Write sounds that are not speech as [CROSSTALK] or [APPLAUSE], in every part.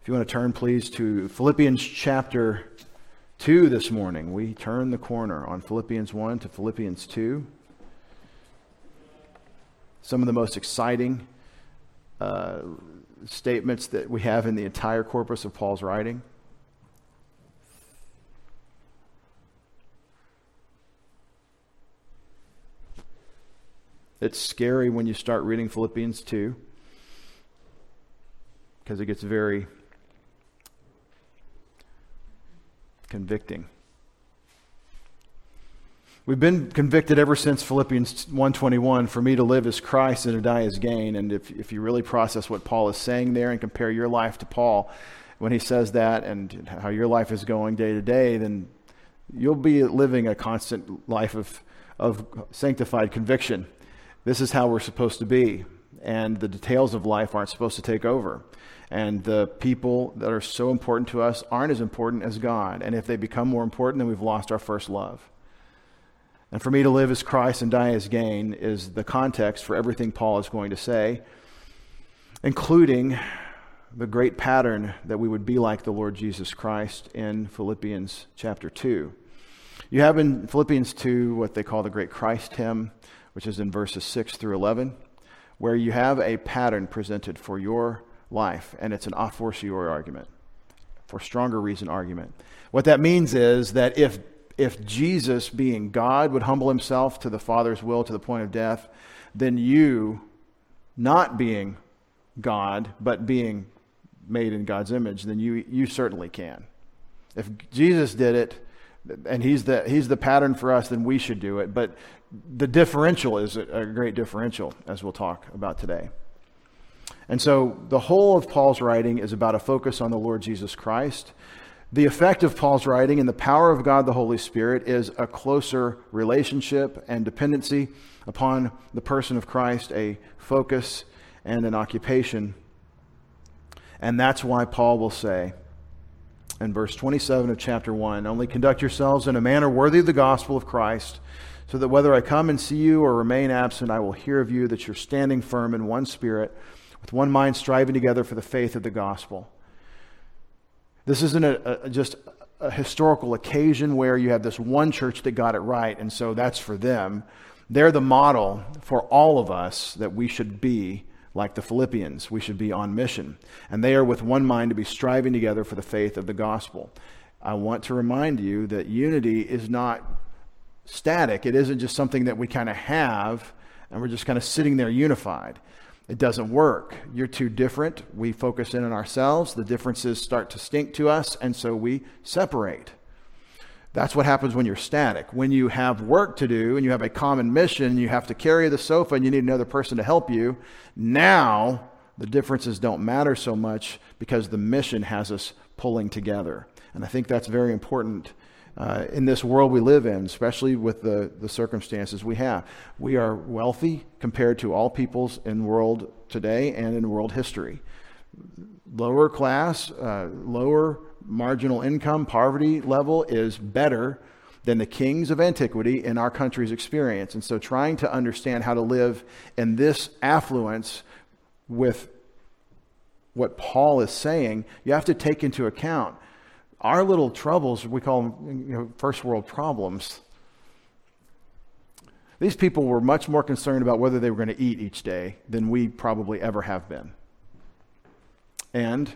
If you want to turn, please, to Philippians chapter 2 this morning. We turn the corner on Philippians 1 to Philippians 2. Some of the most exciting uh, statements that we have in the entire corpus of Paul's writing. It's scary when you start reading Philippians 2 because it gets very convicting. We've been convicted ever since Philippians 1:21 for me to live as Christ and to die as gain and if if you really process what Paul is saying there and compare your life to Paul when he says that and how your life is going day to day then you'll be living a constant life of of sanctified conviction this is how we're supposed to be. And the details of life aren't supposed to take over. And the people that are so important to us aren't as important as God. And if they become more important, then we've lost our first love. And for me to live as Christ and die as gain is the context for everything Paul is going to say, including the great pattern that we would be like the Lord Jesus Christ in Philippians chapter 2. You have in Philippians 2 what they call the great Christ hymn which is in verses 6 through 11, where you have a pattern presented for your life, and it's an a fortiori argument, for stronger reason argument. What that means is that if, if Jesus, being God, would humble himself to the Father's will to the point of death, then you, not being God, but being made in God's image, then you, you certainly can. If Jesus did it, and he's the, he's the pattern for us, then we should do it. But the differential is a great differential, as we'll talk about today. And so the whole of Paul's writing is about a focus on the Lord Jesus Christ. The effect of Paul's writing and the power of God the Holy Spirit is a closer relationship and dependency upon the person of Christ, a focus and an occupation. And that's why Paul will say in verse 27 of chapter 1 Only conduct yourselves in a manner worthy of the gospel of Christ so that whether I come and see you or remain absent, I will hear of you that you're standing firm in one spirit, with one mind striving together for the faith of the gospel. This isn't a, a, just a historical occasion where you have this one church that got it right, and so that's for them. They're the model for all of us that we should be like the Philippians. We should be on mission. And they are with one mind to be striving together for the faith of the gospel. I want to remind you that unity is not static. It isn't just something that we kind of have and we're just kind of sitting there unified. It doesn't work. You're too different. We focus in on ourselves. The differences start to stink to us, and so we separate. That's what happens when you're static. When you have work to do and you have a common mission, you have to carry the sofa and you need another person to help you. Now, the differences don't matter so much because the mission has us pulling together. And I think that's very important uh, in this world we live in, especially with the, the circumstances we have. We are wealthy compared to all peoples in world today and in world history. Lower class, uh, lower marginal income, poverty level is better than the kings of antiquity in our country's experience. And so trying to understand how to live in this affluence with what Paul is saying, you have to take into account our little troubles, we call them you know, first world problems. These people were much more concerned about whether they were going to eat each day than we probably ever have been. And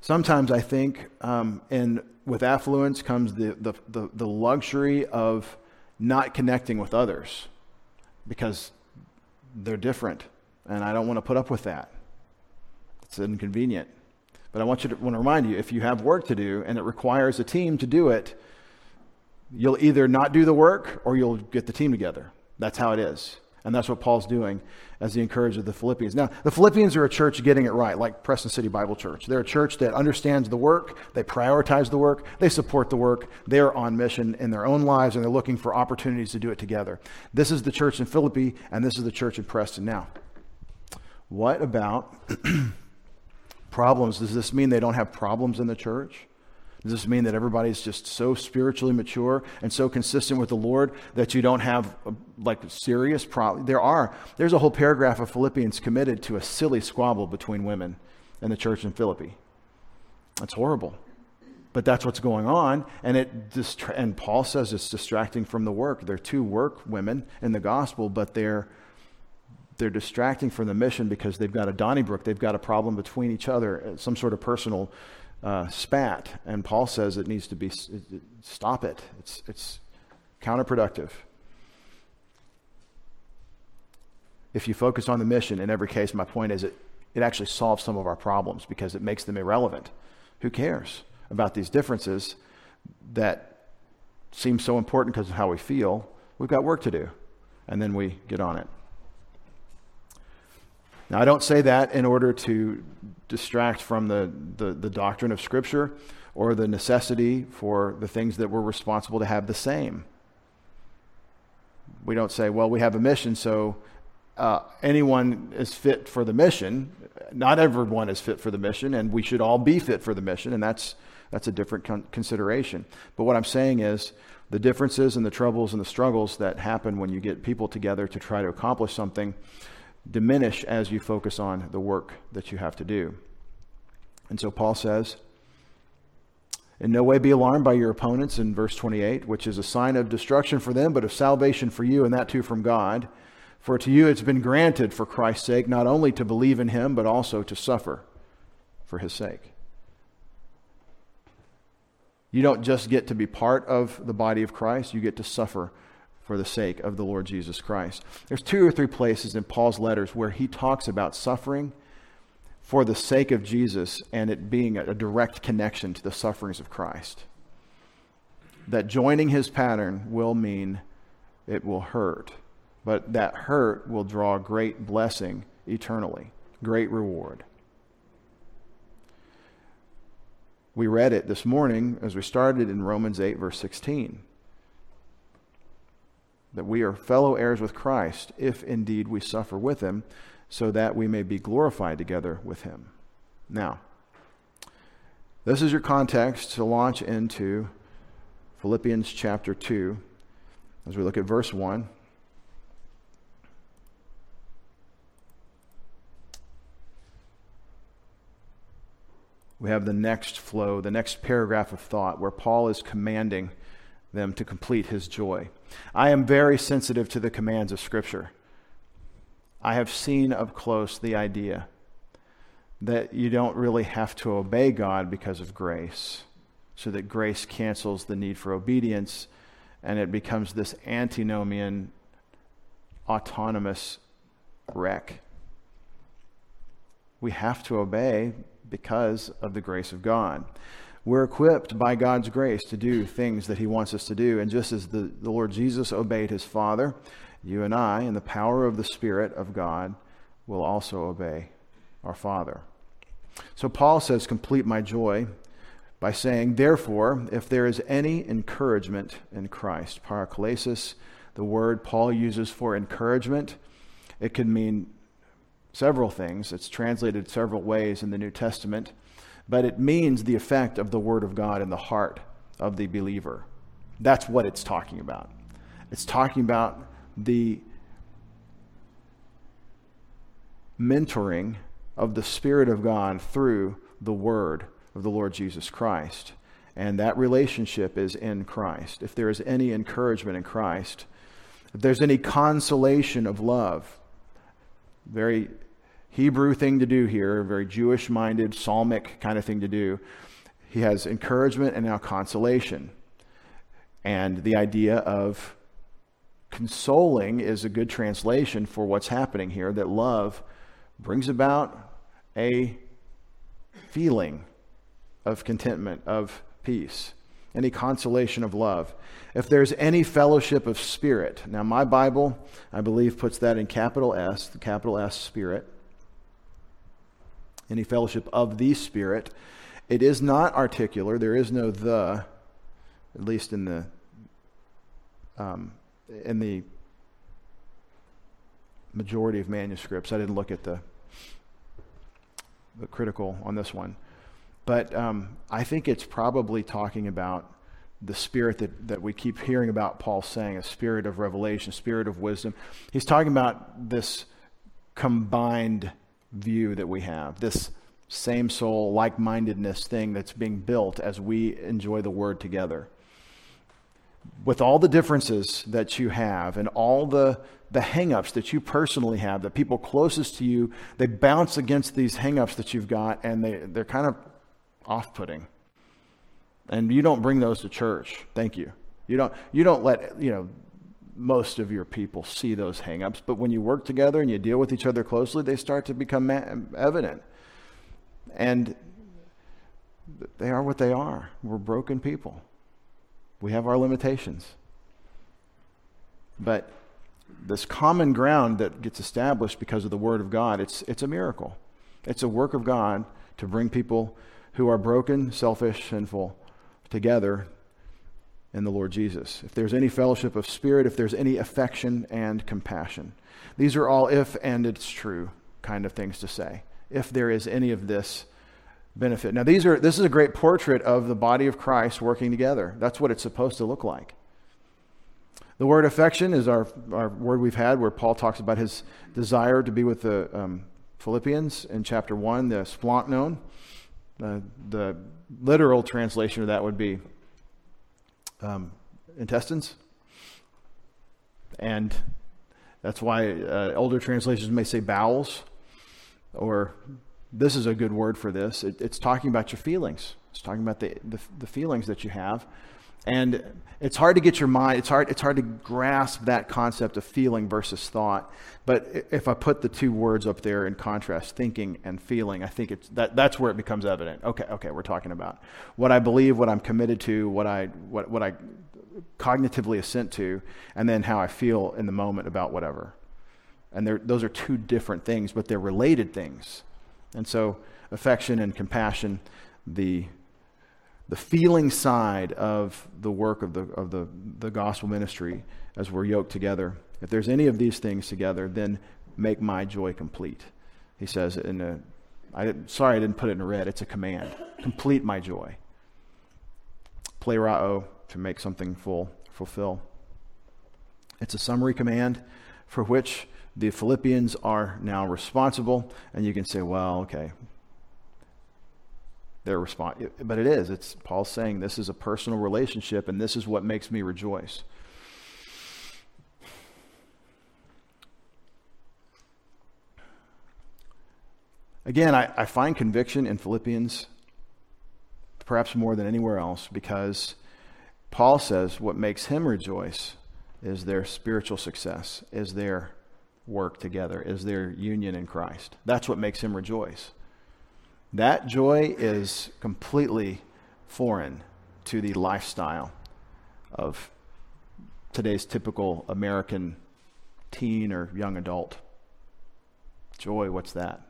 sometimes I think, um, and with affluence comes the, the, the, the luxury of not connecting with others because they're different. And I don't want to put up with that. It's inconvenient. But I want you to want to remind you if you have work to do and it requires a team to do it, you'll either not do the work or you'll get the team together. That's how it is. And that's what Paul's doing as he encourages the Philippians. Now, the Philippians are a church getting it right, like Preston City Bible Church. They're a church that understands the work, they prioritize the work, they support the work, they're on mission in their own lives, and they're looking for opportunities to do it together. This is the church in Philippi, and this is the church in Preston. Now, what about [CLEARS THROAT] problems. Does this mean they don't have problems in the church? Does this mean that everybody's just so spiritually mature and so consistent with the Lord that you don't have uh, like serious problems? There are. There's a whole paragraph of Philippians committed to a silly squabble between women and the church in Philippi. That's horrible. But that's what's going on, and it distra- and Paul says it's distracting from the work. They're two work women in the gospel, but they're they're distracting from the mission because they've got a Donnybrook, they've got a problem between each other, some sort of personal uh, spat. And Paul says it needs to be stop it. It's it's counterproductive. If you focus on the mission, in every case, my point is it it actually solves some of our problems because it makes them irrelevant. Who cares about these differences that seem so important because of how we feel? We've got work to do, and then we get on it. Now, I don't say that in order to distract from the, the, the, doctrine of Scripture or the necessity for the things that we're responsible to have the same. We don't say, well, we have a mission, so uh, anyone is fit for the mission. Not everyone is fit for the mission, and we should all be fit for the mission, and that's, that's a different con- consideration. But what I'm saying is the differences and the troubles and the struggles that happen when you get people together to try to accomplish something diminish as you focus on the work that you have to do. And so Paul says, in no way be alarmed by your opponents in verse 28, which is a sign of destruction for them, but of salvation for you, and that too from God. For to you it's been granted for Christ's sake not only to believe in him, but also to suffer for his sake. You don't just get to be part of the body of Christ, you get to suffer for the sake of the Lord Jesus Christ. There's two or three places in Paul's letters where he talks about suffering for the sake of Jesus and it being a direct connection to the sufferings of Christ. That joining his pattern will mean it will hurt, but that hurt will draw great blessing eternally, great reward. We read it this morning as we started in Romans 8, verse 16 that we are fellow heirs with Christ, if indeed we suffer with him, so that we may be glorified together with him. Now, this is your context to launch into Philippians chapter 2 as we look at verse 1. We have the next flow, the next paragraph of thought where Paul is commanding them to complete his joy. I am very sensitive to the commands of Scripture. I have seen up close the idea that you don't really have to obey God because of grace, so that grace cancels the need for obedience and it becomes this antinomian, autonomous wreck. We have to obey because of the grace of God. We're equipped by God's grace to do things that He wants us to do. And just as the, the Lord Jesus obeyed His Father, you and I, in the power of the Spirit of God, will also obey our Father. So Paul says, Complete my joy by saying, Therefore, if there is any encouragement in Christ, paraklesis, the word Paul uses for encouragement, it can mean several things. It's translated several ways in the New Testament but it means the effect of the Word of God in the heart of the believer. That's what it's talking about. It's talking about the mentoring of the Spirit of God through the Word of the Lord Jesus Christ. And that relationship is in Christ. If there is any encouragement in Christ, if there's any consolation of love, very Hebrew thing to do here, very Jewish minded, psalmic kind of thing to do. He has encouragement and now consolation. And the idea of consoling is a good translation for what's happening here that love brings about a feeling of contentment, of peace, any consolation of love. If there's any fellowship of spirit, now my Bible, I believe, puts that in capital S, the capital S, spirit any fellowship of the Spirit. It is not articular. There is no the, at least in the um, in the majority of manuscripts. I didn't look at the the critical on this one. But um, I think it's probably talking about the spirit that, that we keep hearing about Paul saying, a spirit of revelation, a spirit of wisdom. He's talking about this combined view that we have, this same soul, like mindedness thing that's being built as we enjoy the word together. With all the differences that you have and all the, the hangups that you personally have, that people closest to you, they bounce against these hangups that you've got and they, they're kind of off putting. And you don't bring those to church. Thank you. You don't, you don't let, you know, most of your people see those hangups, but when you work together and you deal with each other closely, they start to become evident. And they are what they are. We're broken people. We have our limitations. But this common ground that gets established because of the Word of God, it's, it's a miracle. It's a work of God to bring people who are broken, selfish, sinful together in the Lord Jesus. If there's any fellowship of spirit, if there's any affection and compassion. These are all if and it's true kind of things to say. If there is any of this benefit. Now these are this is a great portrait of the body of Christ working together. That's what it's supposed to look like. The word affection is our, our word we've had where Paul talks about his desire to be with the um, Philippians in chapter 1, the splanchnon. Uh, the literal translation of that would be um, intestines. And that's why uh, older translations may say bowels, or this is a good word for this. It, it's talking about your feelings. It's talking about the, the, the feelings that you have. And it's hard to get your mind, it's hard, it's hard to grasp that concept of feeling versus thought. But if I put the two words up there in contrast, thinking and feeling, I think it's, that, that's where it becomes evident. Okay, okay, we're talking about what I believe, what I'm committed to, what I, what, what I cognitively assent to, and then how I feel in the moment about whatever. And those are two different things, but they're related things. And so, affection and compassion, the the feeling side of the work of the, of the, the gospel ministry as we're yoked together. If there's any of these things together, then make my joy complete. He says in a, I sorry I didn't put it in red. It's a command. Complete my joy. Plerao, oh to make something full, fulfill. It's a summary command for which the Philippians are now responsible. And you can say, well, okay, their response. But it is. It's Paul's saying this is a personal relationship, and this is what makes me rejoice. Again, I, I find conviction in Philippians perhaps more than anywhere else because Paul says what makes him rejoice is their spiritual success, is their work together, is their union in Christ. That's what makes him rejoice. That joy is completely foreign to the lifestyle of today's typical American teen or young adult. Joy, what's that?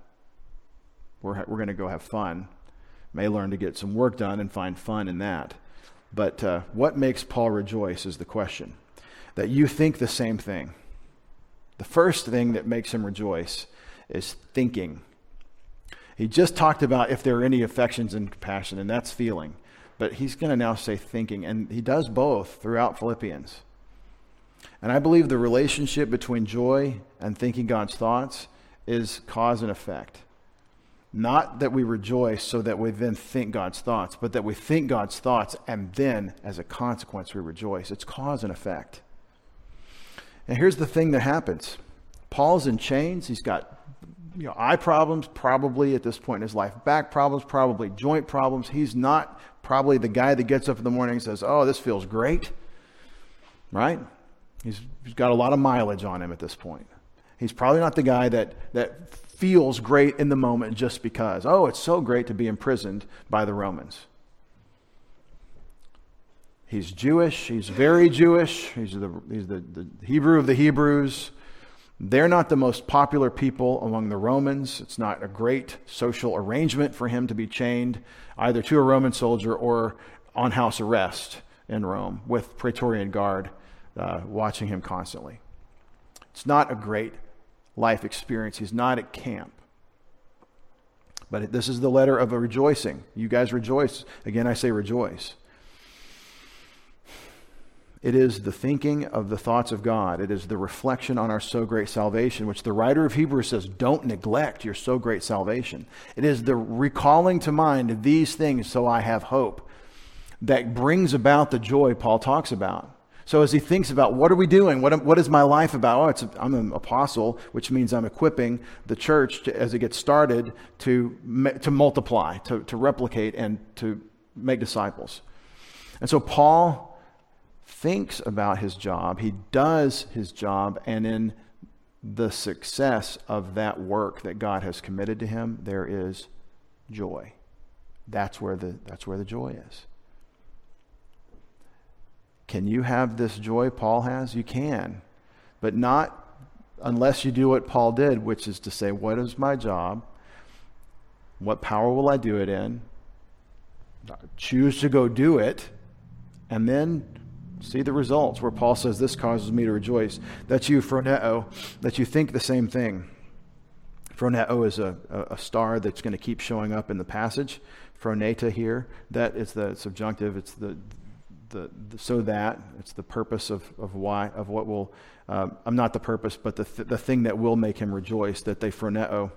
We're, we're going to go have fun. May learn to get some work done and find fun in that. But uh, what makes Paul rejoice is the question. That you think the same thing. The first thing that makes him rejoice is thinking he just talked about if there are any affections and compassion, and that's feeling. But he's going to now say thinking, and he does both throughout Philippians. And I believe the relationship between joy and thinking God's thoughts is cause and effect. Not that we rejoice so that we then think God's thoughts, but that we think God's thoughts and then, as a consequence, we rejoice. It's cause and effect. And here's the thing that happens Paul's in chains. He's got you know, eye problems, probably at this point in his life, back problems, probably joint problems. He's not probably the guy that gets up in the morning and says, Oh, this feels great, right? He's, he's got a lot of mileage on him at this point. He's probably not the guy that, that feels great in the moment just because, oh, it's so great to be imprisoned by the Romans. He's Jewish. He's very Jewish. He's the, he's the, the Hebrew of the Hebrews. They're not the most popular people among the Romans. It's not a great social arrangement for him to be chained either to a Roman soldier or on house arrest in Rome with Praetorian Guard uh, watching him constantly. It's not a great life experience. He's not at camp. But this is the letter of a rejoicing. You guys rejoice. Again, I say rejoice. It is the thinking of the thoughts of God. It is the reflection on our so great salvation, which the writer of Hebrews says, don't neglect your so great salvation. It is the recalling to mind these things so I have hope that brings about the joy Paul talks about. So as he thinks about what are we doing? What, what is my life about? Oh, I'm an apostle, which means I'm equipping the church to, as it gets started to, to multiply, to, to replicate, and to make disciples. And so Paul thinks about his job, he does his job, and in the success of that work that God has committed to him, there is joy. That's where the, that's where the joy is. Can you have this joy Paul has? You can, but not unless you do what Paul did, which is to say, What is my job? What power will I do it in? Choose to go do it, and then see the results where Paul says, This causes me to rejoice. That's you, phroneo, that you think the same thing. Phroneo is a, a, star that's going to keep showing up in the passage. Phroneta here, that is the subjunctive, it's the, the, the, so that it's the purpose of, of why of what will uh, I'm not the purpose, but the th- the thing that will make him rejoice that they phroneo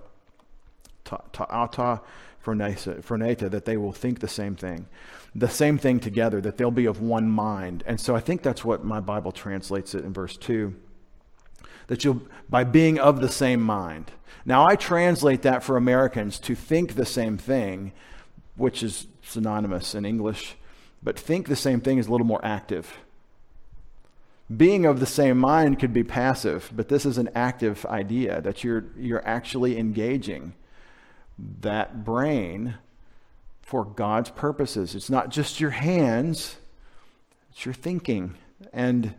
ta'ata phroneta that they will think the same thing, the same thing together, that they'll be of one mind. And so I think that's what my Bible translates it in verse two. That you'll by being of the same mind. Now I translate that for Americans to think the same thing, which is synonymous in English but think the same thing is a little more active. Being of the same mind could be passive, but this is an active idea that you're, you're actually engaging that brain for God's purposes. It's not just your hands, it's your thinking. And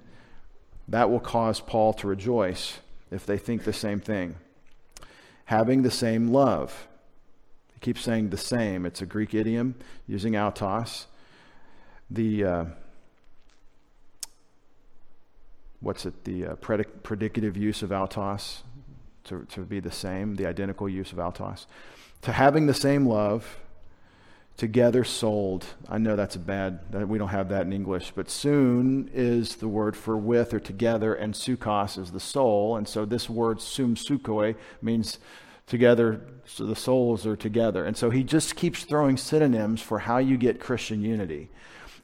that will cause Paul to rejoice if they think the same thing. Having the same love. He keeps saying the same. It's a Greek idiom using autos the uh, what's it the uh, predic- predicative use of autos to, to be the same the identical use of autos to having the same love together souled i know that's a bad that we don't have that in english but soon is the word for with or together and sukos is the soul and so this word sum sukoi means together so the souls are together and so he just keeps throwing synonyms for how you get christian unity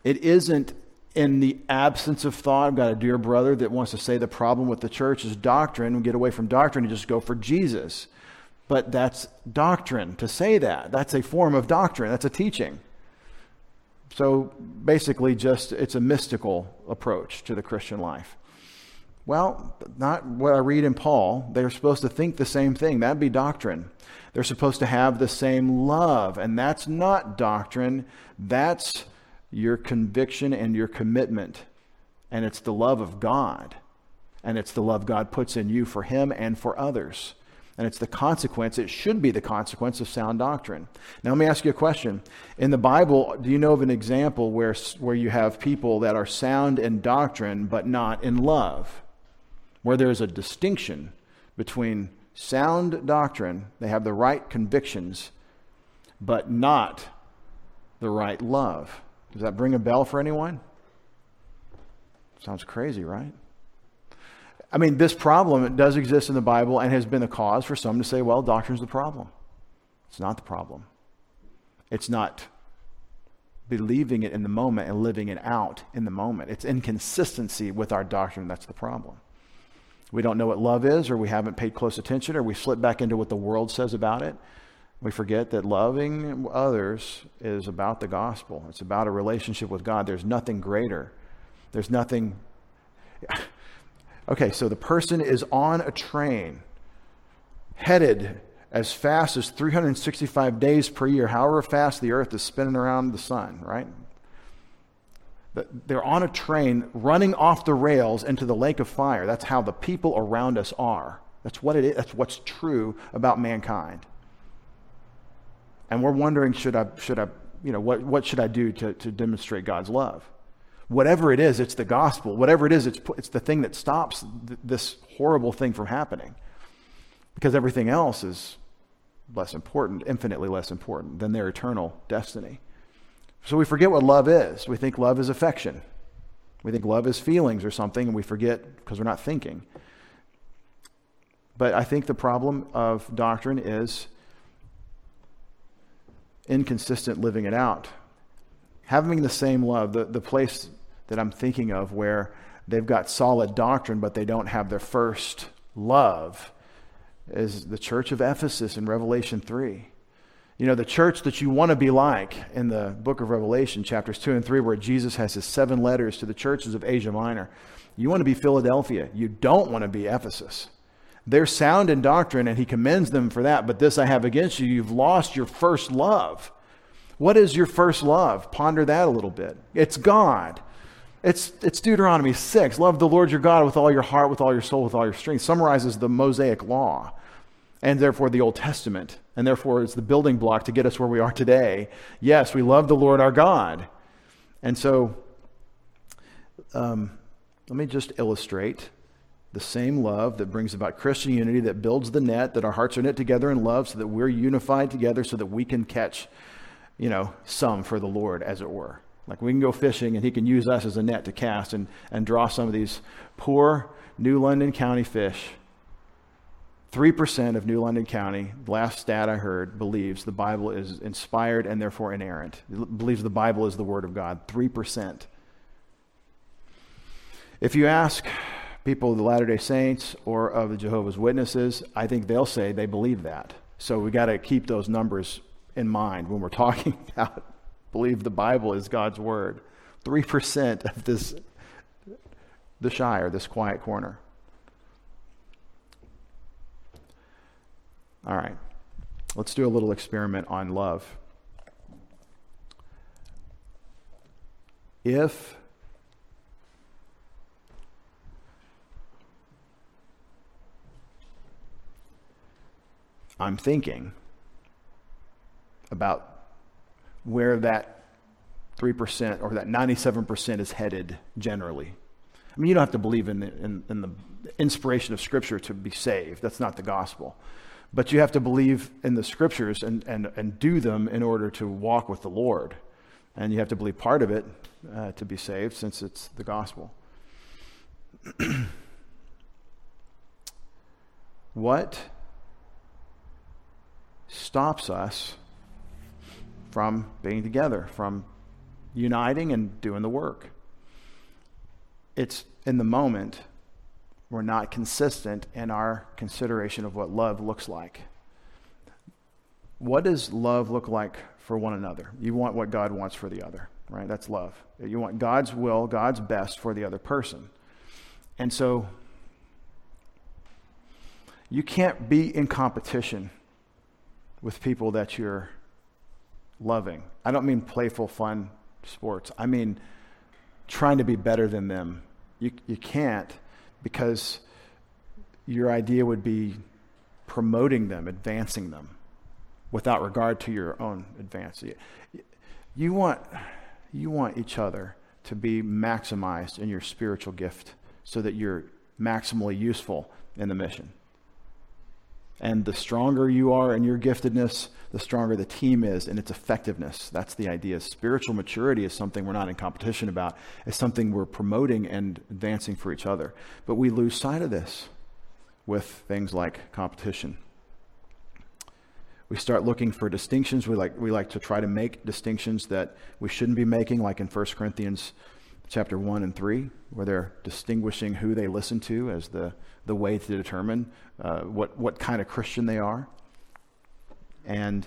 it isn't in the absence of thought. I've got a dear brother that wants to say the problem with the church is doctrine. We get away from doctrine and just go for Jesus. But that's doctrine to say that. That's a form of doctrine, that's a teaching. So basically, just it's a mystical approach to the Christian life. Well, not what I read in Paul. They're supposed to think the same thing. That'd be doctrine. They're supposed to have the same love, and that's not doctrine. That's your conviction and your commitment. And it's the love of God. And it's the love God puts in you for Him and for others. And it's the consequence, it should be the consequence of sound doctrine. Now, let me ask you a question. In the Bible, do you know of an example where, where you have people that are sound in doctrine but not in love? Where there's a distinction between sound doctrine, they have the right convictions, but not the right love. Does that bring a bell for anyone? Sounds crazy, right? I mean, this problem does exist in the Bible and has been a cause for some to say, well, doctrine's the problem. It's not the problem. It's not believing it in the moment and living it out in the moment. It's inconsistency with our doctrine that's the problem. We don't know what love is, or we haven't paid close attention, or we slip back into what the world says about it. We forget that loving others is about the gospel. It's about a relationship with God. There's nothing greater. There's nothing. Okay, so the person is on a train headed as fast as 365 days per year, however fast the earth is spinning around the sun, right? They're on a train running off the rails into the lake of fire. That's how the people around us are. That's what it is. That's what's true about mankind and we're wondering should I, should I, you know, what, what should I do to, to demonstrate God's love? Whatever it is, it's the gospel. Whatever it is, it's, it's the thing that stops th- this horrible thing from happening. Because everything else is less important, infinitely less important than their eternal destiny. So we forget what love is. We think love is affection. We think love is feelings or something, and we forget because we're not thinking. But I think the problem of doctrine is inconsistent living it out. Having the same love, the, the place that I'm thinking of where they've got solid doctrine, but they don't have their first love, is the church of Ephesus in Revelation 3. You know, the church that you want to be like in the book of Revelation, chapters 2 and 3, where Jesus has his seven letters to the churches of Asia Minor. You want to be Philadelphia. You don't want to be Ephesus. They're sound in doctrine, and he commends them for that. But this I have against you you've lost your first love. What is your first love? Ponder that a little bit. It's God. It's, it's Deuteronomy 6. Love the Lord your God with all your heart, with all your soul, with all your strength. Summarizes the Mosaic law and therefore the Old Testament. And therefore it's the building block to get us where we are today. Yes, we love the Lord our God. And so um, let me just illustrate the same love that brings about Christian unity, that builds the net, that our hearts are knit together in love so that we're unified together so that we can catch, you know, some for the Lord, as it were. Like we can go fishing and he can use us as a net to cast and, and draw some of these poor New London County fish. 3% of New London County, last stat I heard, believes the Bible is inspired and therefore inerrant. Believes the Bible is the Word of God. 3%. If you ask people of the Latter day Saints or of the Jehovah's Witnesses, I think they'll say they believe that. So we got to keep those numbers in mind when we're [LAUGHS] talking about believe the Bible is God's word. 3% of this the Shire, this quiet corner. All right. Let's do a little experiment on love. If I'm thinking about where that 3% or that 97% is headed generally. I mean, you don't have to believe in the, in, in the inspiration of Scripture to be saved. That's not the gospel. But you have to believe in the Scriptures and, and, and do them in order to walk with the Lord. And you have to believe part of it uh, to be saved since it's the gospel. [CLEARS THROAT] what stops us from being together, from uniting and doing the work. It's in the moment we're not consistent in our consideration of what love looks like. What does love look like for one another? You want what God wants for the other, right? That's love. You want God's will, God's best for the other person. And so you can't be in competition with people that you're loving. I don't mean playful, fun sports. I mean trying to be better than them. You, you can't because your idea would be promoting them, advancing them without regard to your own advance. You want, you want each other to be maximized in your spiritual gift so that you're maximally useful in the mission. And the stronger you are in your giftedness, the stronger the team is in its effectiveness. That's the idea. Spiritual maturity is something we're not in competition about, it's something we're promoting and advancing for each other. But we lose sight of this with things like competition. We start looking for distinctions. We like, we like to try to make distinctions that we shouldn't be making, like in 1 Corinthians chapter 1 and 3, where they're distinguishing who they listen to as the, the way to determine uh, what, what kind of Christian they are. And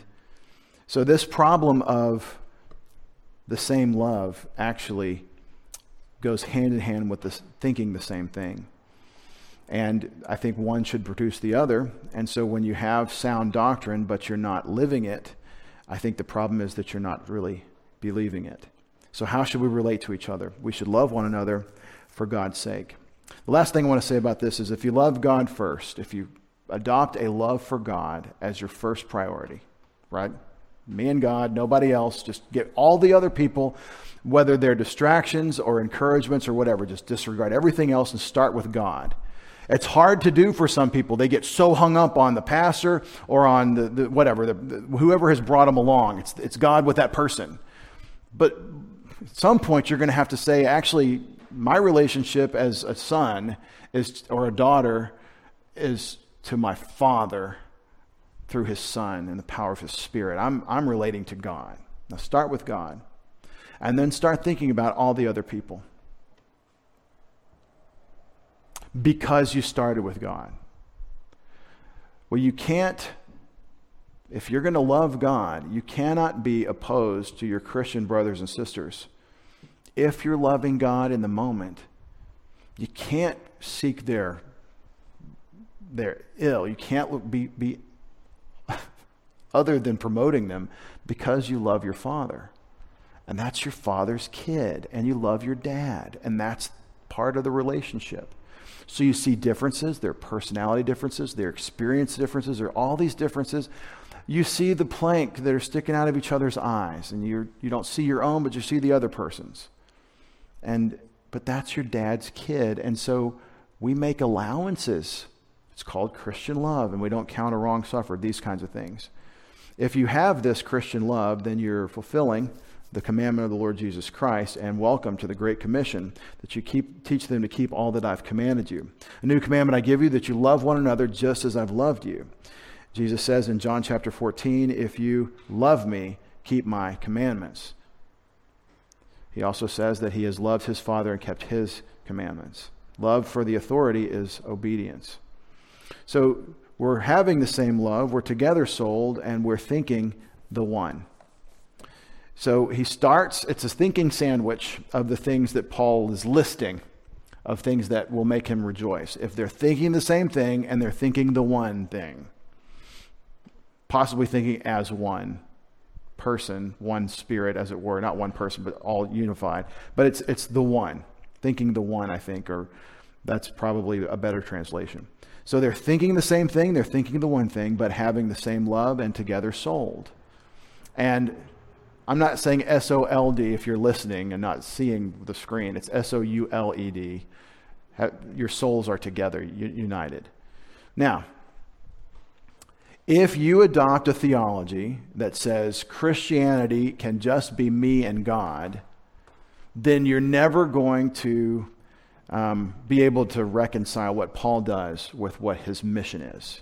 so, this problem of the same love actually goes hand in hand with this thinking the same thing. And I think one should produce the other. And so, when you have sound doctrine, but you're not living it, I think the problem is that you're not really believing it. So, how should we relate to each other? We should love one another for God's sake. The last thing I want to say about this is if you love God first, if you adopt a love for God as your first priority, right? Me and God, nobody else, just get all the other people, whether they're distractions or encouragements or whatever, just disregard everything else and start with God. It's hard to do for some people. They get so hung up on the pastor or on the, the whatever, the, the, whoever has brought them along. It's, it's God with that person. But at some point, you're going to have to say, actually, my relationship as a son is, or a daughter is to my father through his son and the power of his spirit. I'm, I'm relating to God. Now start with God. And then start thinking about all the other people. Because you started with God. Well, you can't, if you're going to love God, you cannot be opposed to your Christian brothers and sisters if you're loving God in the moment, you can't seek their their ill. You can't be be [LAUGHS] other than promoting them because you love your father. And that's your father's kid and you love your dad and that's part of the relationship. So you see differences, there are personality differences, there are experience differences, there are all these differences. You see the plank that are sticking out of each other's eyes, and you you don't see your own, but you see the other person's. And but that's your dad's kid. And so we make allowances. It's called Christian love, and we don't count a wrong suffered, these kinds of things. If you have this Christian love, then you're fulfilling the commandment of the Lord Jesus Christ and welcome to the Great Commission that you keep, teach them to keep all that I've commanded you. A new commandment I give you that you love one another just as I've loved you. Jesus says in John chapter 14, If you love me, keep my commandments. He also says that he has loved his Father and kept his commandments. Love for the authority is obedience. So we're having the same love, we're together souled, and we're thinking the one. So he starts, it's a thinking sandwich of the things that Paul is listing, of things that will make him rejoice. If they're thinking the same thing and they're thinking the one thing, possibly thinking as one person, one spirit, as it were, not one person, but all unified. But it's, it's the one, thinking the one, I think, or that's probably a better translation. So they're thinking the same thing, they're thinking the one thing, but having the same love and together souled. And I'm not saying S O L D if you're listening and not seeing the screen. It's S O U L E D. Your souls are together, united. Now, if you adopt a theology that says Christianity can just be me and God, then you're never going to um, be able to reconcile what Paul does with what his mission is.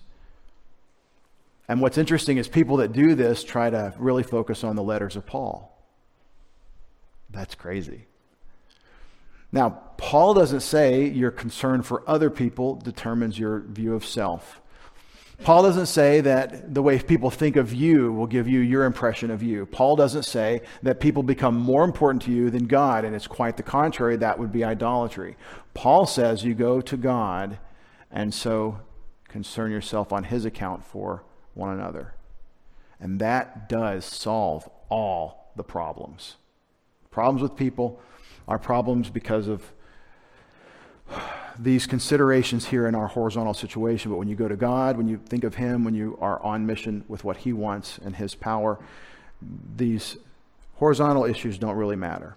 And what's interesting is people that do this try to really focus on the letters of Paul. That's crazy. Now, Paul doesn't say your concern for other people determines your view of self. Paul doesn't say that the way people think of you will give you your impression of you. Paul doesn't say that people become more important to you than God, and it's quite the contrary. That would be idolatry. Paul says you go to God, and so concern yourself on his account for one another. And that does solve all the problems. Problems with people are problems because of these considerations here in our horizontal situation, but when you go to God, when you think of Him, when you are on mission with what He wants and His power, these horizontal issues don't really matter.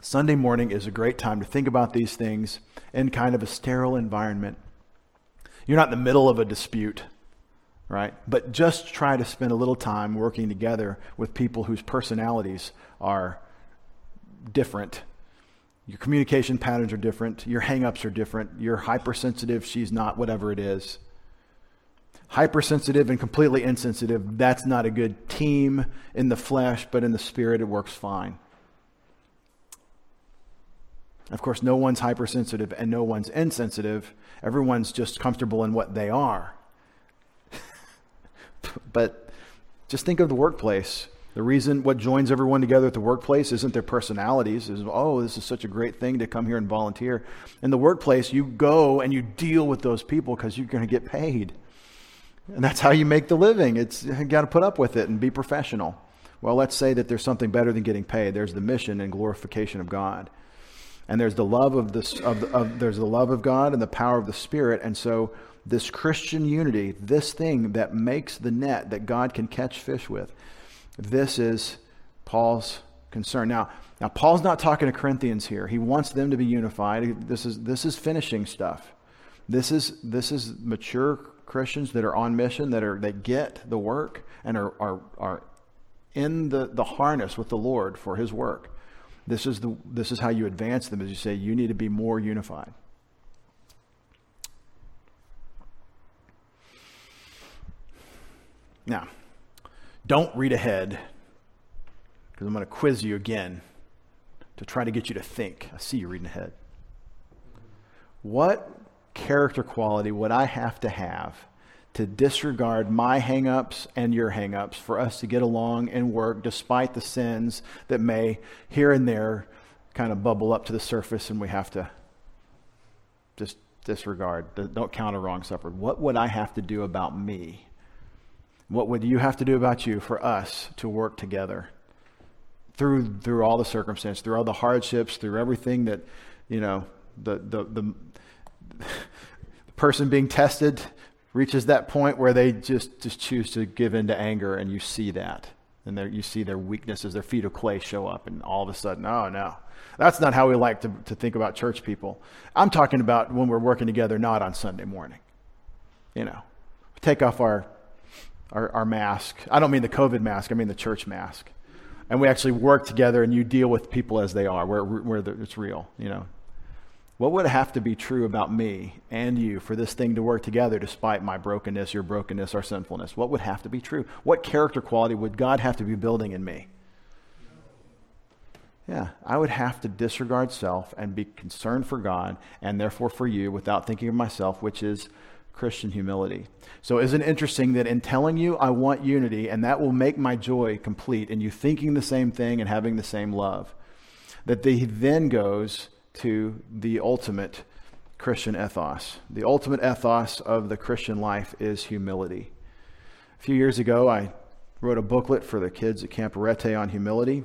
Sunday morning is a great time to think about these things in kind of a sterile environment. You're not in the middle of a dispute, right? But just try to spend a little time working together with people whose personalities are different your communication patterns are different. Your hangups are different. You're hypersensitive. She's not, whatever it is. Hypersensitive and completely insensitive, that's not a good team in the flesh, but in the spirit, it works fine. Of course, no one's hypersensitive and no one's insensitive. Everyone's just comfortable in what they are. [LAUGHS] but just think of the workplace. The reason what joins everyone together at the workplace isn't their personalities, is oh, this is such a great thing to come here and volunteer. In the workplace, you go and you deal with those people because you're going to get paid. And that's how you make the living. It's got to put up with it and be professional. Well, let's say that there's something better than getting paid. There's the mission and glorification of God. And there's the love of this of, of there's the love of God and the power of the Spirit. And so this Christian unity, this thing that makes the net that God can catch fish with, this is Paul's concern. Now, now Paul's not talking to Corinthians here. He wants them to be unified. This is this is finishing stuff. This is this is mature Christians that are on mission, that are that get the work and are are, are in the, the harness with the Lord for his work. This is the this is how you advance them as you say you need to be more unified. Now, don't read ahead because I'm going to quiz you again to try to get you to think. I see you reading ahead. What character quality would I have to have to disregard my hangups and your hangups for us to get along and work despite the sins that may here and there kind of bubble up to the surface and we have to just disregard. Don't count a wrong suffered. What would I have to do about me? What would you have to do about you for us to work together through through all the circumstances, through all the hardships, through everything that you know the the the, the person being tested reaches that point where they just just choose to give in to anger, and you see that, and you see their weaknesses, their feet of clay show up, and all of a sudden, oh no. That's not how we like to, to think about church people. I'm talking about when we're working together, not on Sunday morning. You know, take off our our, our mask. I don't mean the COVID mask, I mean the church mask. And we actually work together and you deal with people as they are, where, where it's real, you know. What would have to be true about me and you for this thing to work together despite my brokenness, your brokenness, our sinfulness? What would have to be true? What character quality would God have to be building in me? Yeah, I would have to disregard self and be concerned for God and therefore for you without thinking of myself, which is Christian humility. So, isn't it interesting that in telling you I want unity and that will make my joy complete, and you thinking the same thing and having the same love, that he then goes to the ultimate Christian ethos. The ultimate ethos of the Christian life is humility. A few years ago, I wrote a booklet for the kids at Camp Arete on humility.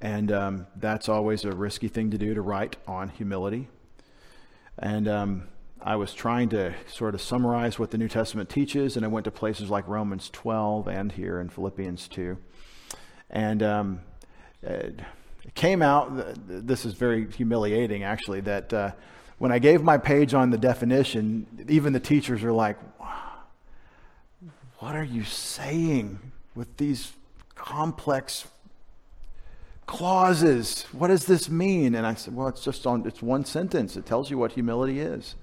And um, that's always a risky thing to do to write on humility. And um, I was trying to sort of summarize what the New Testament teaches, and I went to places like Romans 12 and here in Philippians 2. And um, it came out, this is very humiliating actually, that uh, when I gave my page on the definition, even the teachers are like, What are you saying with these complex clauses? What does this mean? And I said, Well, it's just on, it's one sentence. It tells you what humility is.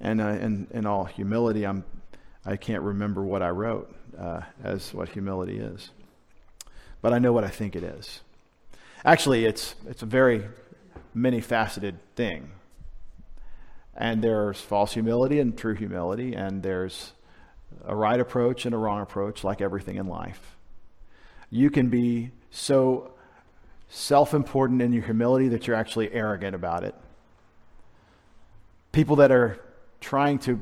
And uh, in, in all humility, I'm, I can't remember what I wrote uh, as what humility is. But I know what I think it is. Actually, it's, it's a very many faceted thing. And there's false humility and true humility, and there's a right approach and a wrong approach, like everything in life. You can be so self important in your humility that you're actually arrogant about it. People that are trying to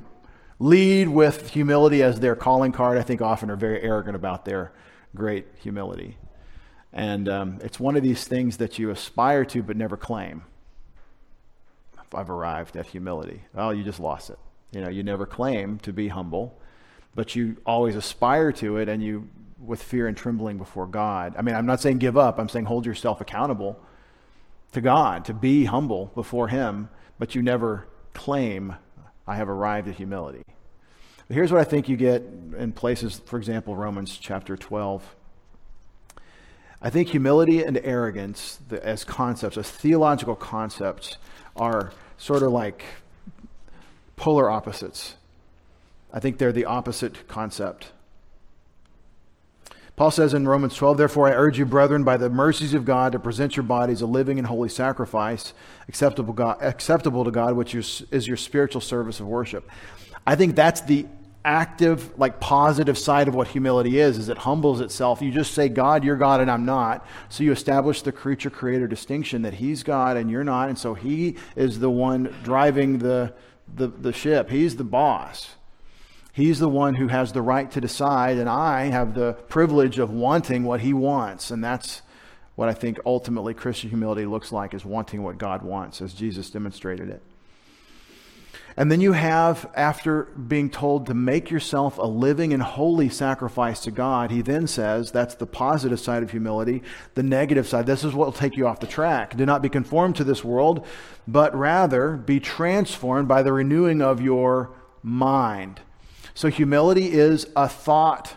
lead with humility as their calling card, I think often are very arrogant about their great humility. And um, it's one of these things that you aspire to but never claim. I've arrived at humility. Well, you just lost it. You know, you never claim to be humble, but you always aspire to it and you, with fear and trembling before God. I mean, I'm not saying give up, I'm saying hold yourself accountable to God, to be humble before Him, but you never claim I have arrived at humility. But here's what I think you get in places, for example, Romans chapter 12. I think humility and arrogance as concepts, as theological concepts, are sort of like polar opposites. I think they're the opposite concept. Paul says in Romans 12, Therefore I urge you, brethren, by the mercies of God, to present your bodies a living and holy sacrifice, acceptable, God, acceptable to God, which is, your spiritual service of worship. I think that's the active, like positive side of what humility is, is it humbles itself. You just say, God, you're God and I'm not. So you establish the creature creator distinction that he's God and you're not. And so he is the one driving the, the, the ship. He's the boss. He's the one who has the right to decide, and I have the privilege of wanting what he wants. And that's what I think ultimately Christian humility looks like is wanting what God wants, as Jesus demonstrated it. And then you have, after being told to make yourself a living and holy sacrifice to God, he then says, that's the positive side of humility. The negative side, this is what will take you off the track. Do not be conformed to this world, but rather be transformed by the renewing of your mind. So humility is a thought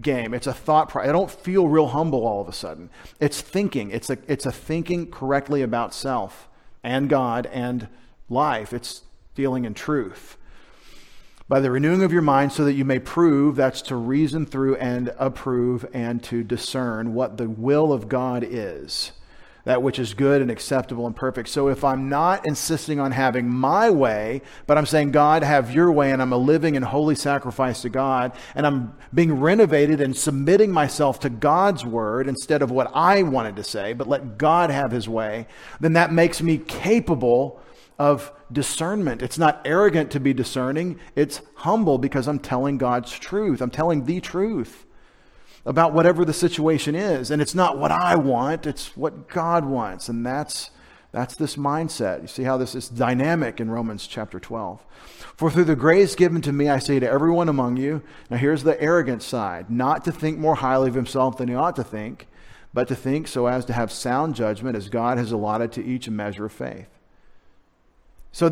game. It's a thought. Pro- I don't feel real humble all of a sudden. It's thinking. It's a, it's a thinking correctly about self and God and life. It's dealing in truth. By the renewing of your mind, so that you may prove, that's to reason through and approve and to discern what the will of God is, that which is good and acceptable and perfect. So if I'm not insisting on having my way, but I'm saying, God, have your way, and I'm a living and holy sacrifice to God, and I'm being renovated and submitting myself to God's word instead of what I wanted to say, but let God have his way, then that makes me capable of discernment. It's not arrogant to be discerning, it's humble because I'm telling God's truth. I'm telling the truth about whatever the situation is. And it's not what I want, it's what God wants. And that's, that's this mindset. You see how this is dynamic in Romans chapter 12. For through the grace given to me, I say to everyone among you, now here's the arrogant side, not to think more highly of himself than he ought to think, but to think so as to have sound judgment as God has allotted to each a measure of faith. So,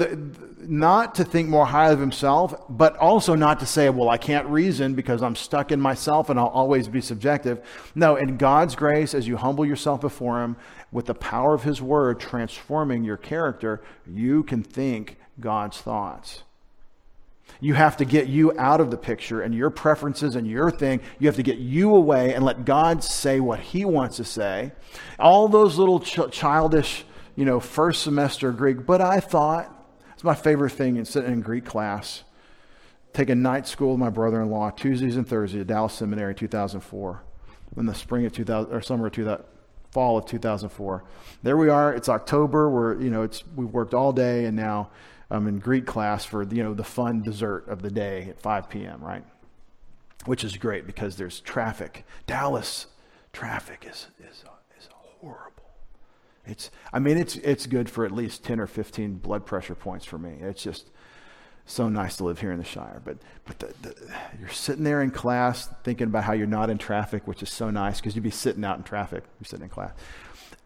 not to think more highly of himself, but also not to say, well, I can't reason because I'm stuck in myself and I'll always be subjective. No, in God's grace, as you humble yourself before him, with the power of his word transforming your character, you can think God's thoughts. You have to get you out of the picture and your preferences and your thing. You have to get you away and let God say what he wants to say. All those little ch- childish you know, first semester Greek, but I thought, it's my favorite thing in sitting in Greek class. Taking night school with my brother in law, Tuesdays and Thursdays at Dallas Seminary in 2004, in the spring of 2000, or summer of 2000, fall of 2004. There we are, it's October, we're, you know, it's, we've worked all day, and now I'm in Greek class for, you know, the fun dessert of the day at 5 p.m., right? Which is great because there's traffic. Dallas traffic is, is, is horrible. It's, I mean, it's, it's good for at least 10 or 15 blood pressure points for me. It's just so nice to live here in the Shire. But, but the, the, you're sitting there in class thinking about how you're not in traffic, which is so nice because you'd be sitting out in traffic. You're sitting in class.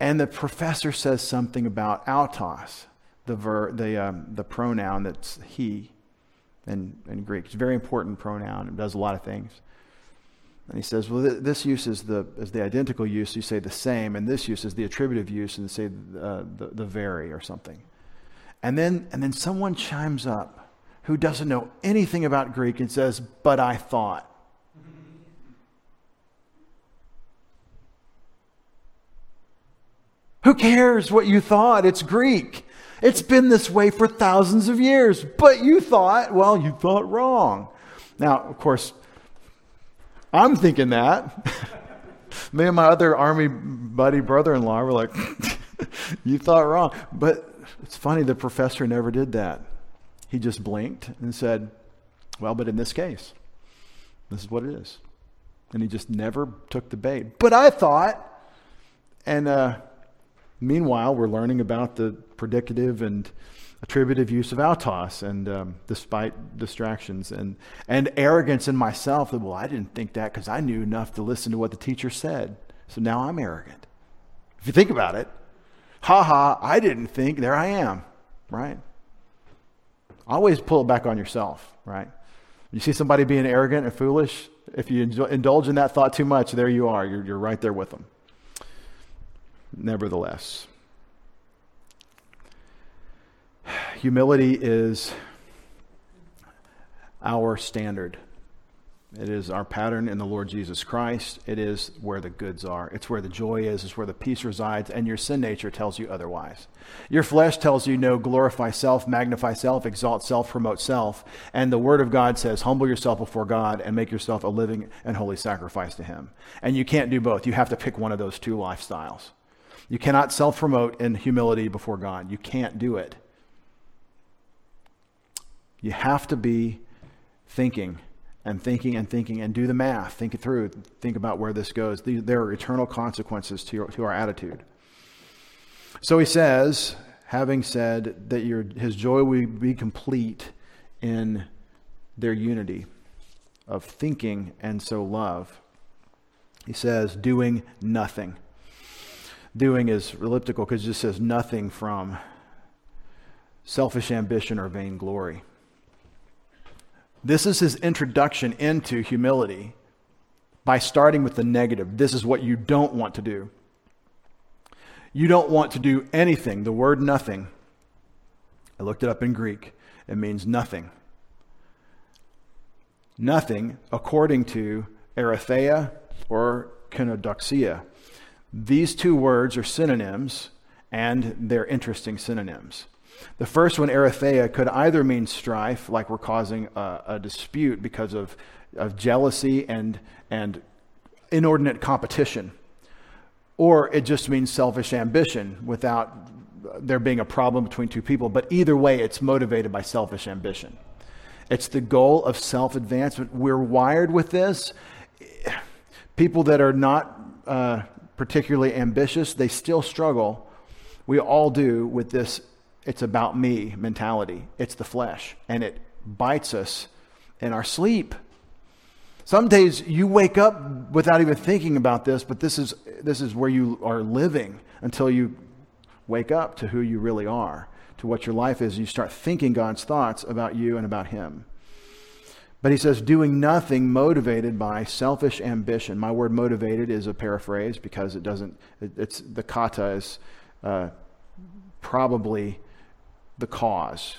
And the professor says something about autos, the, ver, the, um, the pronoun that's he in, in Greek. It's a very important pronoun. It does a lot of things. And he says, well, th- this use is the, is the identical use, you say the same, and this use is the attributive use, and say uh, the, the very or something. And then, and then someone chimes up who doesn't know anything about Greek and says, but I thought. Who cares what you thought? It's Greek. It's been this way for thousands of years, but you thought, well, you thought wrong. Now, of course, I'm thinking that. Me and my other army buddy brother in law were like, [LAUGHS] You thought wrong. But it's funny, the professor never did that. He just blinked and said, Well, but in this case, this is what it is. And he just never took the bait. But I thought, and uh, meanwhile, we're learning about the predicative and attributive use of autos and um, despite distractions and, and arrogance in myself that, well, I didn't think that because I knew enough to listen to what the teacher said. So now I'm arrogant. If you think about it, ha ha, I didn't think, there I am, right? Always pull it back on yourself, right? You see somebody being arrogant and foolish, if you indulge in that thought too much, there you are. You're, you're right there with them. Nevertheless, humility is our standard. It is our pattern in the Lord Jesus Christ. It is where the goods are. It's where the joy is. It's where the peace resides. And your sin nature tells you otherwise. Your flesh tells you no, glorify self, magnify self, exalt self, promote self. And the Word of God says, humble yourself before God and make yourself a living and holy sacrifice to Him. And you can't do both. You have to pick one of those two lifestyles. You cannot self promote in humility before God. You can't do it. You have to be thinking and thinking and thinking and do the math, think it through, think about where this goes. There are eternal consequences to, your, to our attitude. So he says, having said that your, his joy will be complete in their unity of thinking and so love. He says, doing nothing. Doing is elliptical because it just says nothing from selfish ambition or vainglory. This is his introduction into humility by starting with the negative. This is what you don't want to do. You don't want to do anything. The word nothing, I looked it up in Greek, it means nothing. Nothing according to eritheia or kenodoxia. These two words are synonyms, and they're interesting synonyms. The first one, eritheia, could either mean strife, like we're causing a, a dispute because of, of jealousy and, and inordinate competition or it just means selfish ambition without there being a problem between two people. But either way, it's motivated by selfish ambition. It's the goal of self advancement. We're wired with this. People that are not uh, particularly ambitious, they still struggle. We all do with this it's about me mentality. It's the flesh, and it bites us in our sleep. Some days you wake up without even thinking about this, but this is, this is where you are living until you wake up to who you really are, to what your life is. You start thinking God's thoughts about you and about Him. But he says, doing nothing motivated by selfish ambition. My word motivated is a paraphrase because it doesn't, it, it's the kata is uh, probably the cause.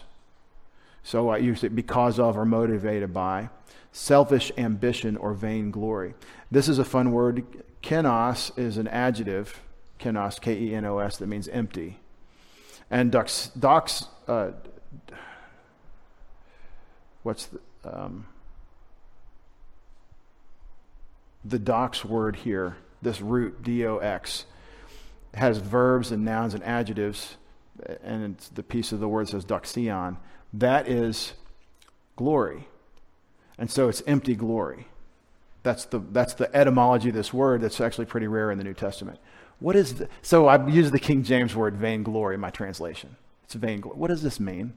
So I use it because of or motivated by selfish ambition or vainglory. This is a fun word. Kenos is an adjective, kenos, K E N O S, that means empty. And dox, dox uh, what's the, um, the dox word here, this root, D O X, has verbs and nouns and adjectives, and the piece of the word says doxion. That is glory. And so it's empty glory. That's the, that's the etymology of this word that's actually pretty rare in the New Testament. What is the, so I use the King James word vainglory in my translation. It's vainglory. What does this mean?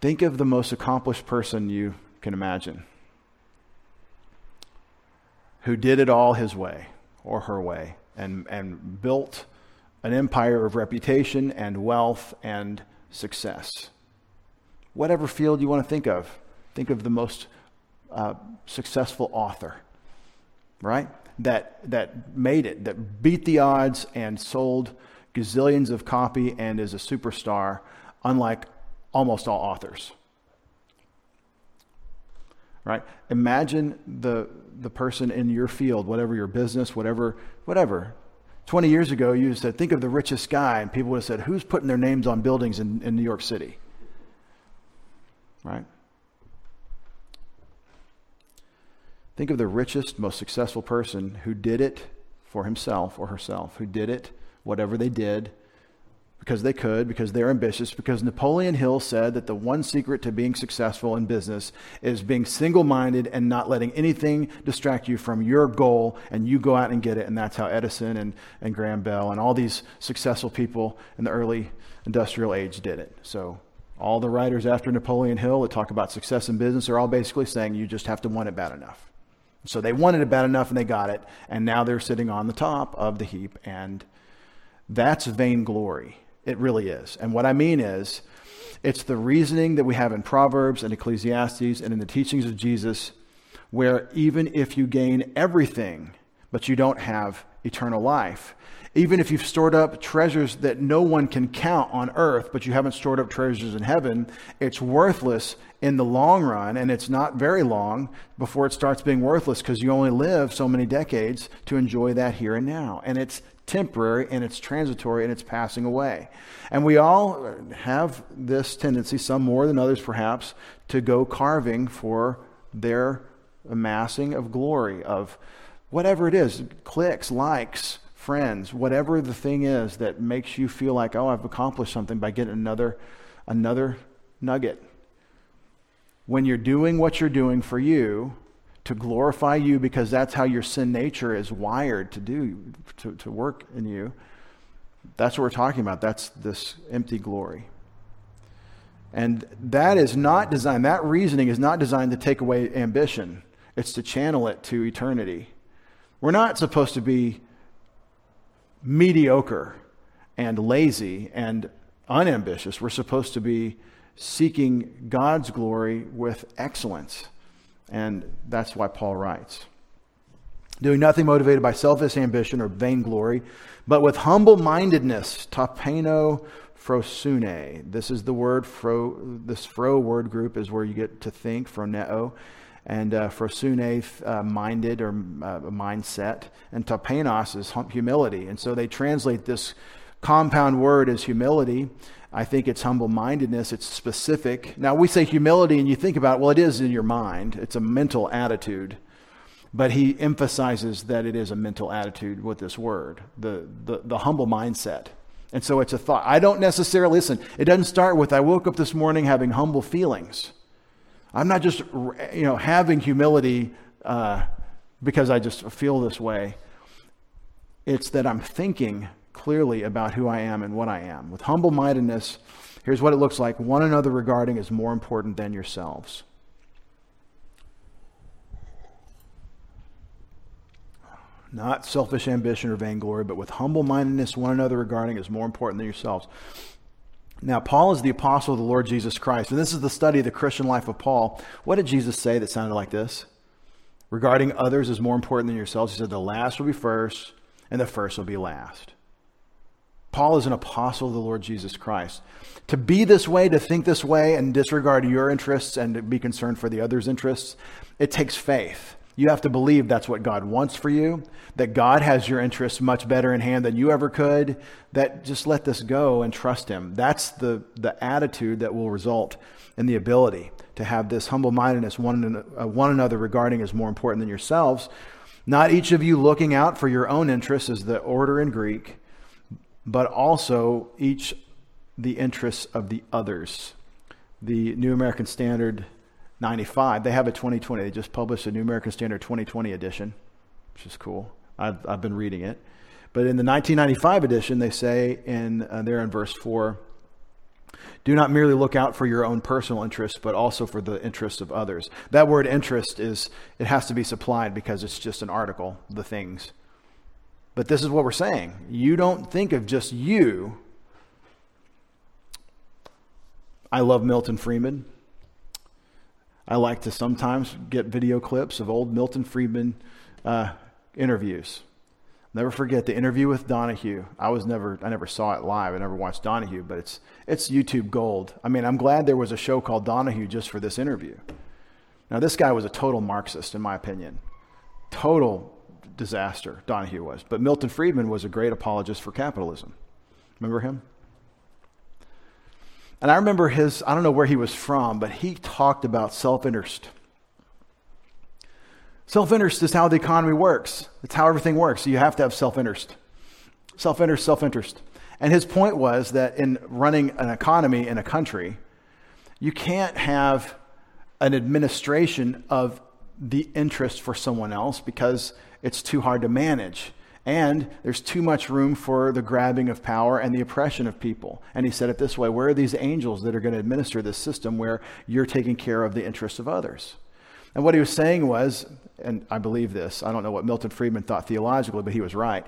Think of the most accomplished person you can imagine who did it all his way or her way and, and built an empire of reputation and wealth and success whatever field you want to think of. Think of the most uh, successful author, right? That, that made it, that beat the odds and sold gazillions of copy and is a superstar, unlike almost all authors. Right? Imagine the, the person in your field, whatever your business, whatever, whatever. 20 years ago, you said, think of the richest guy, and people would have said, who's putting their names on buildings in, in New York City? right? Think of the richest, most successful person who did it for himself or herself, who did it, whatever they did, because they could, because they're ambitious, because Napoleon Hill said that the one secret to being successful in business is being single minded and not letting anything distract you from your goal, and you go out and get it. And that's how Edison and, and Graham Bell and all these successful people in the early industrial age did it. So all the writers after Napoleon Hill that talk about success in business are all basically saying you just have to want it bad enough. So they wanted it bad enough and they got it, and now they're sitting on the top of the heap, and that's vainglory. It really is. And what I mean is, it's the reasoning that we have in Proverbs and Ecclesiastes and in the teachings of Jesus, where even if you gain everything, but you don't have eternal life, even if you've stored up treasures that no one can count on earth, but you haven't stored up treasures in heaven, it's worthless in the long run, and it's not very long before it starts being worthless because you only live so many decades to enjoy that here and now. And it's temporary and it's transitory and it's passing away. And we all have this tendency, some more than others perhaps, to go carving for their amassing of glory, of whatever it is clicks, likes, friends, whatever the thing is that makes you feel like, oh, I've accomplished something by getting another, another nugget. When you're doing what you're doing for you, to glorify you because that's how your sin nature is wired to do, to, to work in you, That's what we're talking about. That's this empty glory. And that is not designed, that reasoning is not designed to take away ambition, it's to channel it to eternity. We're not supposed to be mediocre and lazy and unambitious. We're supposed to be seeking God's glory with excellence. And that's why Paul writes doing nothing motivated by selfish ambition or vainglory, but with humble mindedness, tapeno frosune. This is the word, fro, this fro word group is where you get to think, phroneo, and uh, phrosune, uh, minded or uh, mindset, and tapeinos is humility. And so they translate this compound word as humility. I think it's humble mindedness, it's specific. Now, we say humility, and you think about, well, it is in your mind, it's a mental attitude. But he emphasizes that it is a mental attitude with this word, the, the, the humble mindset. And so it's a thought. I don't necessarily, listen, it doesn't start with, I woke up this morning having humble feelings. I'm not just, you know, having humility uh, because I just feel this way. It's that I'm thinking clearly about who I am and what I am. With humble mindedness, here's what it looks like one another regarding is more important than yourselves. not selfish ambition or vainglory, but with humble mindedness, one another regarding is more important than yourselves. Now, Paul is the apostle of the Lord Jesus Christ, and this is the study of the Christian life of Paul. What did Jesus say that sounded like this? Regarding others is more important than yourselves. He said, The last will be first, and the first will be last. Paul is an apostle of the Lord Jesus Christ. To be this way, to think this way, and disregard your interests and be concerned for the other's interests, it takes faith. You have to believe that's what God wants for you, that God has your interests much better in hand than you ever could, that just let this go and trust Him. That's the, the attitude that will result in the ability to have this humble mindedness, one, uh, one another regarding as more important than yourselves. Not each of you looking out for your own interests, is the order in Greek, but also each the interests of the others. The New American Standard 95. They have a 2020. They just published a New American Standard 2020 edition, which is cool. I've, I've been reading it. But in the 1995 edition, they say in uh, there in verse 4 do not merely look out for your own personal interests, but also for the interests of others. That word interest is, it has to be supplied because it's just an article, the things. But this is what we're saying. You don't think of just you. I love Milton Friedman. I like to sometimes get video clips of old Milton Friedman uh, interviews. Never forget the interview with Donahue. I was never, I never saw it live. I never watched Donahue, but it's it's YouTube gold. I mean, I'm glad there was a show called Donahue just for this interview. Now, this guy was a total Marxist, in my opinion. Total disaster, Donahue was. But Milton Friedman was a great apologist for capitalism. Remember him? And I remember his, I don't know where he was from, but he talked about self interest. Self interest is how the economy works, it's how everything works. You have to have self interest. Self interest, self interest. And his point was that in running an economy in a country, you can't have an administration of the interest for someone else because it's too hard to manage. And there's too much room for the grabbing of power and the oppression of people. And he said it this way Where are these angels that are going to administer this system where you're taking care of the interests of others? And what he was saying was, and I believe this, I don't know what Milton Friedman thought theologically, but he was right.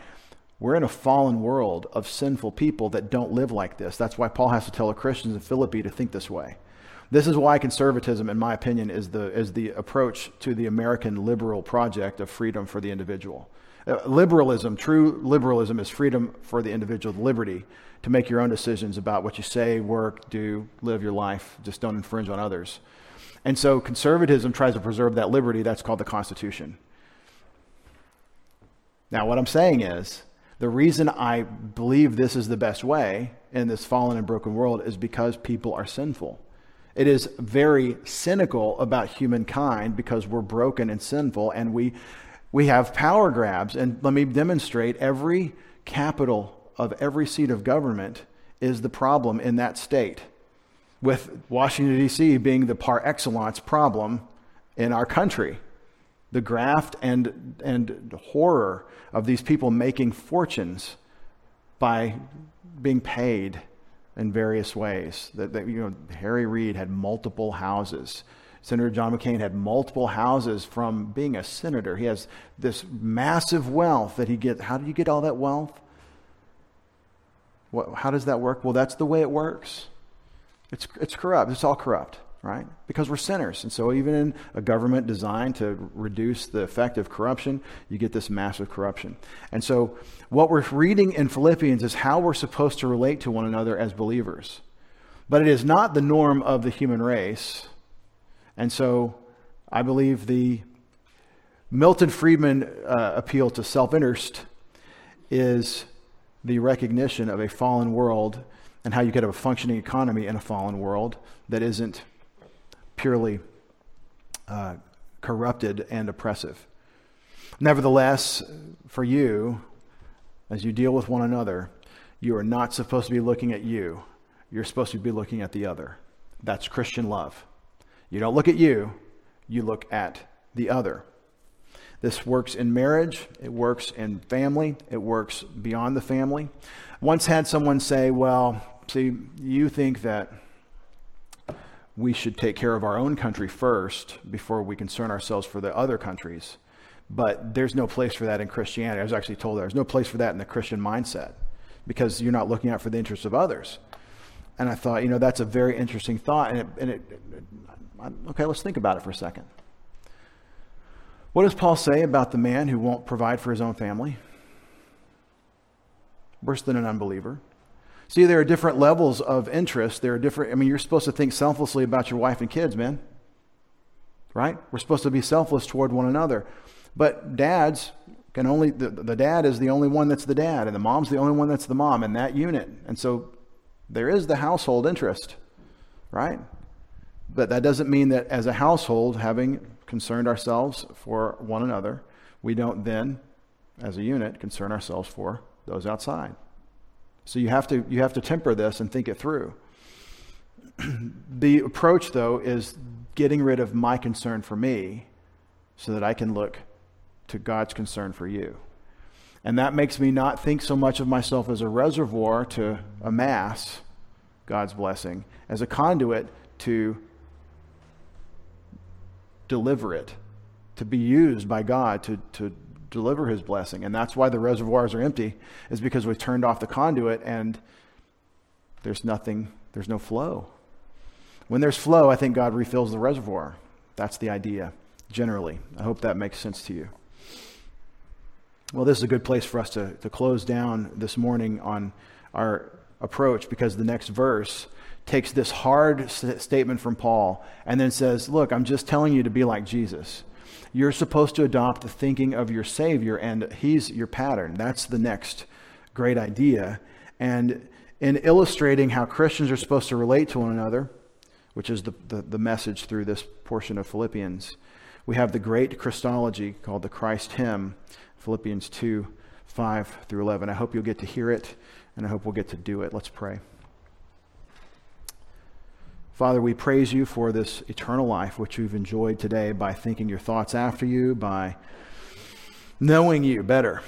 We're in a fallen world of sinful people that don't live like this. That's why Paul has to tell the Christians in Philippi to think this way. This is why conservatism, in my opinion, is the, is the approach to the American liberal project of freedom for the individual. Uh, liberalism, true liberalism, is freedom for the individual, liberty to make your own decisions about what you say, work, do, live your life. Just don't infringe on others. And so conservatism tries to preserve that liberty. That's called the Constitution. Now, what I'm saying is the reason I believe this is the best way in this fallen and broken world is because people are sinful. It is very cynical about humankind because we're broken and sinful and we we have power grabs. And let me demonstrate every capital of every seat of government is the problem in that state, with Washington, D.C. being the par excellence problem in our country. The graft and, and horror of these people making fortunes by being paid in various ways. That, that, you know, Harry Reid had multiple houses. Senator John McCain had multiple houses from being a senator. He has this massive wealth that he gets. How do you get all that wealth? What, how does that work? Well, that's the way it works. It's, it's corrupt. It's all corrupt right? Because we're sinners. And so, even in a government designed to reduce the effect of corruption, you get this massive corruption. And so, what we're reading in Philippians is how we're supposed to relate to one another as believers. But it is not the norm of the human race. And so, I believe the Milton Friedman uh, appeal to self interest is the recognition of a fallen world and how you get a functioning economy in a fallen world that isn't purely uh, corrupted and oppressive. Nevertheless, for you, as you deal with one another, you are not supposed to be looking at you. You're supposed to be looking at the other. That's Christian love. You don't look at you, you look at the other. This works in marriage, it works in family, it works beyond the family. Once had someone say, Well, see, you think that we should take care of our own country first before we concern ourselves for the other countries. But there's no place for that in Christianity. I was actually told there's no place for that in the Christian mindset because you're not looking out for the interests of others. And I thought, you know, that's a very interesting thought. And it, and it, okay, let's think about it for a second. What does Paul say about the man who won't provide for his own family? Worse than an unbeliever. See, there are different levels of interest. There are different, I mean, you're supposed to think selflessly about your wife and kids, man. Right? We're supposed to be selfless toward one another. But dads can only, the, the dad is the only one that's the dad, and the mom's the only one that's the mom in that unit. And so there is the household interest, right? But that doesn't mean that as a household, having concerned ourselves for one another, we don't then, as a unit, concern ourselves for those outside. So you have to, you have to temper this and think it through. [CLEARS THROAT] the approach, though, is getting rid of my concern for me so that I can look to God's concern for you. And that makes me not think so much of myself as a reservoir to amass God's blessing, as a conduit to deliver it, to be used by God to, to deliver his blessing. And that's why the reservoirs are empty, is because we've turned off the conduit and there's nothing, there's no flow. When there's flow, I think God refills the reservoir. That's the idea, generally. I hope that makes sense to you. Well, this is a good place for us to, to close down this morning on our approach because the next verse takes this hard statement from Paul and then says, Look, I'm just telling you to be like Jesus. You're supposed to adopt the thinking of your Savior, and He's your pattern. That's the next great idea. And in illustrating how Christians are supposed to relate to one another, which is the, the, the message through this portion of Philippians, we have the great Christology called the Christ hymn, Philippians 2 5 through 11. I hope you'll get to hear it, and I hope we'll get to do it. Let's pray. Father, we praise you for this eternal life which we've enjoyed today by thinking your thoughts after you, by knowing you better,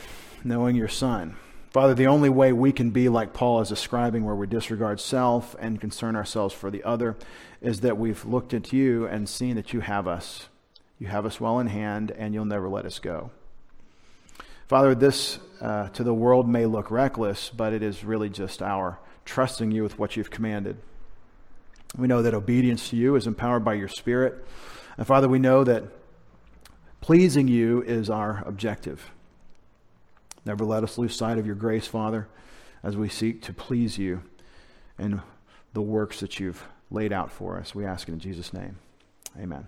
knowing your Son. Father, the only way we can be like Paul is describing, where we disregard self and concern ourselves for the other, is that we've looked at you and seen that you have us. You have us well in hand, and you'll never let us go. Father, this uh, to the world may look reckless, but it is really just our trusting you with what you've commanded. We know that obedience to you is empowered by your Spirit. And Father, we know that pleasing you is our objective. Never let us lose sight of your grace, Father, as we seek to please you in the works that you've laid out for us. We ask it in Jesus' name. Amen.